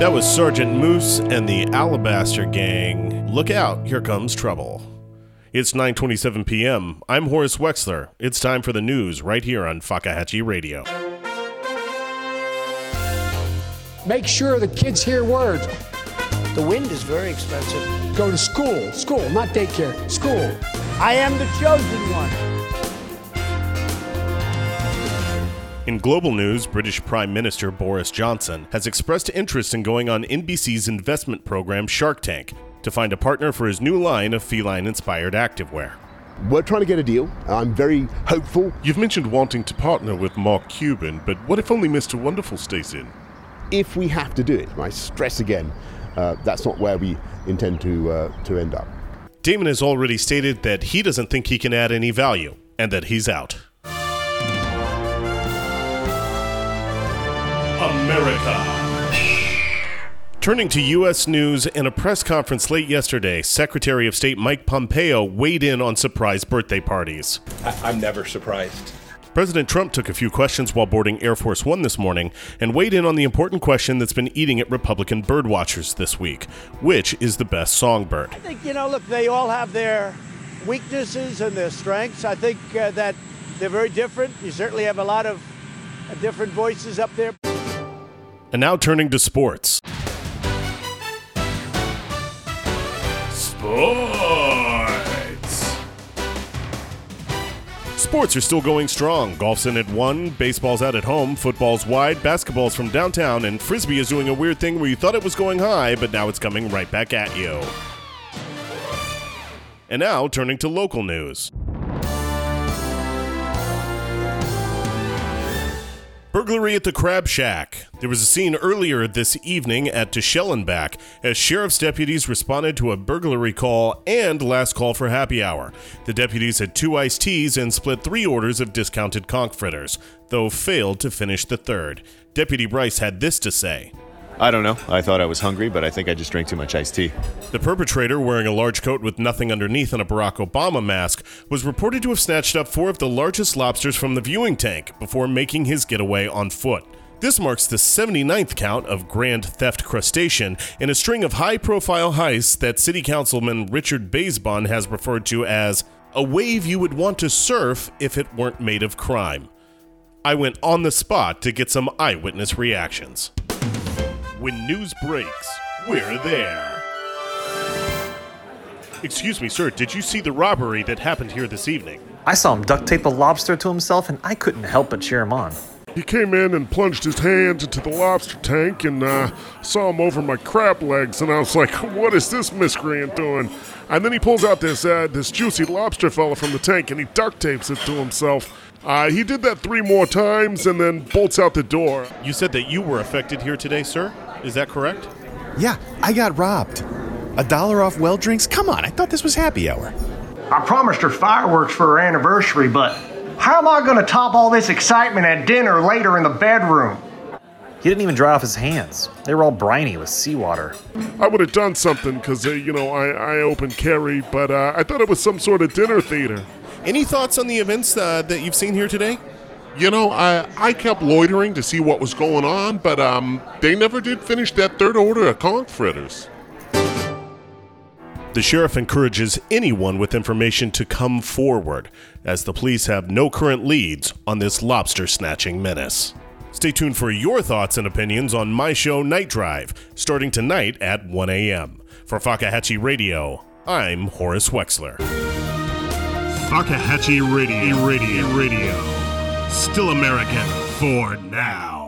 That was Sergeant Moose and the Alabaster Gang. Look out, here comes trouble. It's 9:27 p.m. I'm Horace Wexler. It's time for the news right here on Fakahatchee Radio. Make sure the kids hear words. The wind is very expensive. Go to school, school, not daycare, school. I am the chosen one. In global news, British Prime Minister Boris Johnson has expressed interest in going on NBC's investment program Shark Tank to find a partner for his new line of feline inspired activewear. We're trying to get a deal. I'm very hopeful. You've mentioned wanting to partner with Mark Cuban, but what if only Mr. Wonderful stays in? If we have to do it, I stress again, uh, that's not where we intend to, uh, to end up. Daymond has already stated that he doesn't think he can add any value and that he's out. America. Turning to U.S. news, in a press conference late yesterday, Secretary of State Mike Pompeo weighed in on surprise birthday parties. I- am never surprised. President Trump took a few questions while boarding Air Force One this morning and weighed in on the important question that's been eating at Republican birdwatchers this week which is the best songbird? I think, you know, look, they all have their weaknesses and their strengths. I think uh, that they're very different. You certainly have a lot of uh, different voices up there. And now turning to sports. Sports. Sports are still going strong. Golf's in at one, baseball's out at home, football's wide, basketball's from downtown, and frisbee is doing a weird thing where you thought it was going high, but now it's coming right back at you. And now turning to local news. Burglary at the Crab Shack. There was a scene earlier this evening at Teschellenbach as sheriff's deputies responded to a burglary call and last call for happy hour. The deputies had two iced teas and split three orders of discounted conch fritters, though failed to finish the third. Deputy Bryce had this to say. I don't know. I thought I was hungry, but I think I just drank too much iced tea. The perpetrator, wearing a large coat with nothing underneath and a Barack Obama mask, was reported to have snatched up four of the largest lobsters from the viewing tank before making his getaway on foot. This marks the 79th count of grand theft crustacean in a string of high profile heists that City Councilman Richard Baisbon has referred to as a wave you would want to surf if it weren't made of crime. I went on the spot to get some eyewitness reactions. When news breaks, we're there. Excuse me, sir, did you see the robbery that happened here this evening? I saw him duct tape a lobster to himself and I couldn't help but cheer him on. He came in and plunged his hands into the lobster tank and uh, saw him over my crab legs, and I was like, "What is this miscreant doing?" And then he pulls out this uh, this juicy lobster fella from the tank and he duct tapes it to himself. Uh, he did that three more times and then bolts out the door. You said that you were affected here today, sir? Is that correct? Yeah, I got robbed. A dollar off well drinks? Come on, I thought this was happy hour. I promised her fireworks for her anniversary, but how am I going to top all this excitement at dinner later in the bedroom? He didn't even dry off his hands. They were all briny with seawater. I would have done something because, uh, you know, I, I open carry, but uh, I thought it was some sort of dinner theater. Any thoughts on the events uh, that you've seen here today? You know, I, I kept loitering to see what was going on, but um, they never did finish that third order of conch fritters. The sheriff encourages anyone with information to come forward, as the police have no current leads on this lobster snatching menace. Stay tuned for your thoughts and opinions on my show Night Drive, starting tonight at 1 a.m. For Fakahatchee Radio, I'm Horace Wexler. Fakahatchee Radio, Radio, Radio. Still American for now.